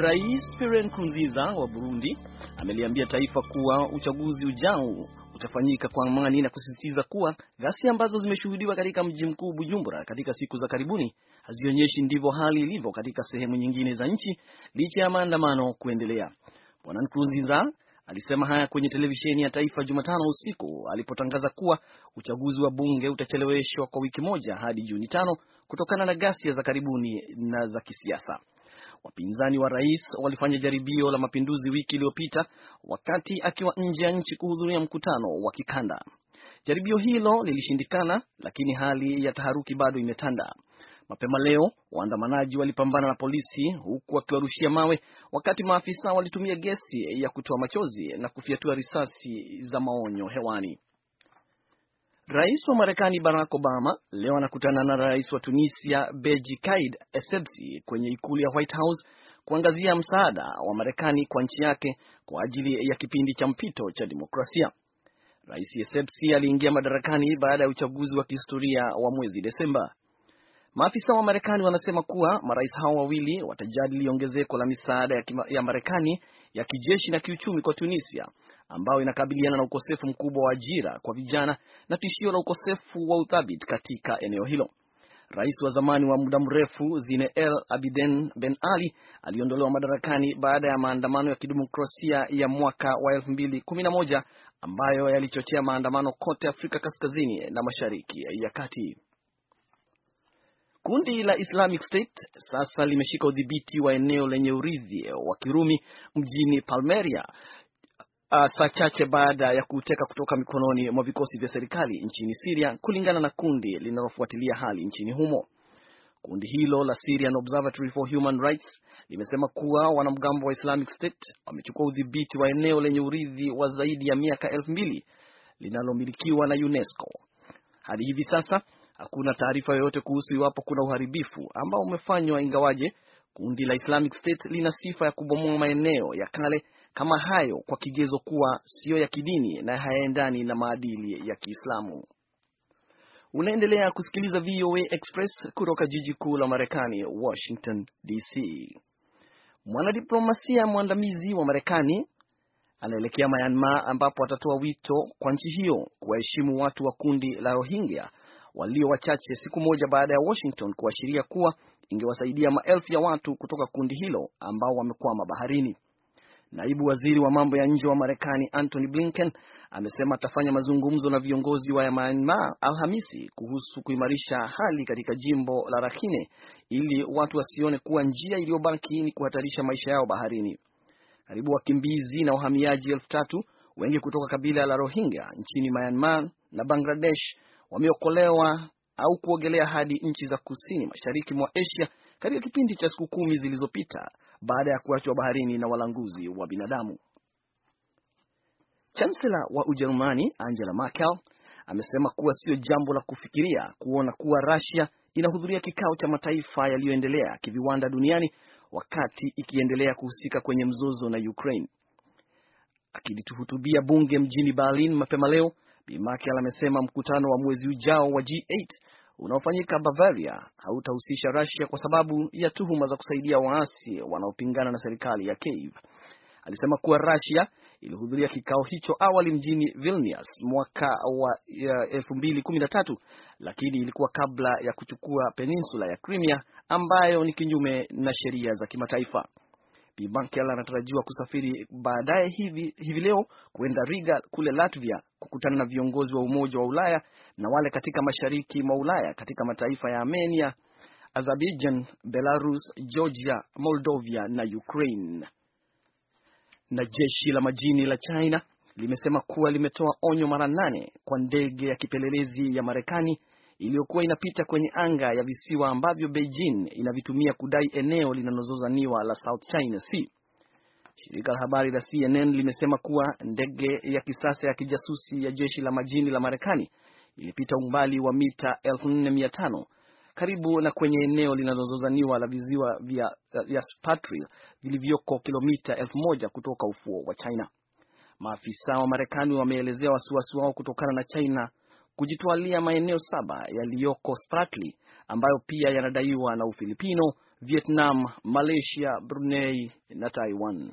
Rais Pierre Nkurunziza wa Burundi ameliambia taifa kuwa uchaguzi ujao utafanyika kwa amani na kusisitiza kuwa ghasia ambazo zimeshuhudiwa katika mji mkuu Bujumbura katika siku za karibuni hazionyeshi ndivyo hali ilivyo katika sehemu nyingine za nchi licha ya maandamano kuendelea. Bwana Nkurunziza alisema haya kwenye televisheni ya taifa Jumatano usiku alipotangaza kuwa uchaguzi wa bunge utacheleweshwa kwa wiki moja hadi Juni tano kutokana na ghasia za karibuni na za kisiasa. Wapinzani wa rais walifanya jaribio la mapinduzi wiki iliyopita wakati akiwa nje ya nchi kuhudhuria mkutano wa kikanda. Jaribio hilo lilishindikana, lakini hali ya taharuki bado imetanda. Mapema leo waandamanaji walipambana na polisi huku wakiwarushia mawe, wakati maafisa walitumia gesi ya kutoa machozi na kufyatua risasi za maonyo hewani. Rais wa Marekani Barack Obama leo anakutana na rais wa Tunisia Beji Caid Essebsi kwenye ikulu ya White House kuangazia msaada wa Marekani kwa nchi yake kwa ajili ya kipindi cha mpito cha demokrasia. Rais Essebsi aliingia madarakani baada ya uchaguzi wa kihistoria wa mwezi Desemba. Maafisa wa Marekani wanasema kuwa marais hao wawili watajadili ongezeko la misaada ya, ya Marekani ya kijeshi na kiuchumi kwa Tunisia ambayo inakabiliana na ukosefu mkubwa wa ajira kwa vijana na tishio la ukosefu wa uthabiti katika eneo hilo. Rais wa zamani wa muda mrefu Zine El Abidine Ben Ali aliondolewa madarakani baada ya maandamano ya kidemokrasia ya mwaka wa 2011 ambayo yalichochea maandamano kote Afrika Kaskazini na Mashariki ya Kati. Kundi la Islamic State sasa limeshika udhibiti wa eneo lenye urithi wa Kirumi mjini Palmyra Uh, saa chache baada ya kuteka kutoka mikononi mwa vikosi vya serikali nchini Syria, kulingana na kundi linalofuatilia hali nchini humo. Kundi hilo la Syrian Observatory for Human Rights limesema kuwa wanamgambo wa Islamic State wamechukua udhibiti wa eneo lenye urithi wa zaidi ya miaka elfu mbili linalomilikiwa na UNESCO. Hadi hivi sasa hakuna taarifa yoyote kuhusu iwapo kuna uharibifu ambao umefanywa, ingawaje kundi la Islamic State lina sifa ya kubomoa maeneo ya kale kama hayo kwa kigezo kuwa siyo ya kidini na hayaendani na maadili ya Kiislamu. Unaendelea kusikiliza VOA Express kutoka jiji kuu la Marekani, Washington DC. Mwanadiplomasia mwandamizi wa Marekani anaelekea Myanmar ambapo atatoa wito kwa nchi hiyo kuwaheshimu watu wa kundi la Rohingya walio wachache, siku moja baada ya Washington kuashiria kuwa ingewasaidia maelfu ya watu kutoka kundi hilo ambao wamekwama baharini. Naibu waziri wa mambo ya nje wa Marekani Antony Blinken amesema atafanya mazungumzo na viongozi wa Myanmar Alhamisi kuhusu kuimarisha hali katika jimbo la Rakhine ili watu wasione kuwa njia iliyobaki ni kuhatarisha maisha yao baharini. Karibu wakimbizi na wahamiaji elfu tatu wengi kutoka kabila la Rohingya nchini Myanmar na Bangladesh wameokolewa au kuogelea hadi nchi za kusini mashariki mwa Asia katika kipindi cha siku kumi zilizopita baada ya kuachwa baharini na walanguzi wa binadamu. Chancellor wa Ujerumani Angela Merkel amesema kuwa sio jambo la kufikiria kuona kuwa Russia inahudhuria kikao cha mataifa yaliyoendelea kiviwanda duniani wakati ikiendelea kuhusika kwenye mzozo na Ukraine. Akilihutubia bunge mjini Berlin mapema leo, Bi Merkel amesema mkutano wa mwezi ujao wa G8 unaofanyika Bavaria hautahusisha Russia kwa sababu ya tuhuma za kusaidia waasi wanaopingana na serikali ya Kiev. Alisema kuwa Russia ilihudhuria kikao hicho awali mjini Vilnius mwaka wa 2013 lakini ilikuwa kabla ya kuchukua peninsula ya Crimea ambayo ni kinyume na sheria za kimataifa. Bi Merkel anatarajiwa kusafiri baadaye hivi, hivi leo kuenda Riga kule Latvia kukutana na viongozi wa Umoja wa Ulaya na wale katika mashariki mwa Ulaya katika mataifa ya Armenia, Azerbaijan, Belarus, Georgia, Moldovia na Ukraine. Na jeshi la majini la China limesema kuwa limetoa onyo mara nane kwa ndege ya kipelelezi ya Marekani iliyokuwa inapita kwenye anga ya visiwa ambavyo Beijing inavitumia kudai eneo linalozozaniwa la South China Sea. Shirika la habari la CNN limesema kuwa ndege ya kisasa ya kijasusi ya jeshi la majini la Marekani ilipita umbali wa mita 4500 karibu na kwenye eneo linalozozaniwa la visiwa vya, vya Spratly vilivyoko kilomita 1000 kutoka ufuo wa China. Maafisa wa Marekani wameelezea wasiwasi wao kutokana na China kujitwalia maeneo saba yaliyoko Spratly ambayo pia yanadaiwa na Ufilipino, Vietnam, Malaysia, Brunei na Taiwan.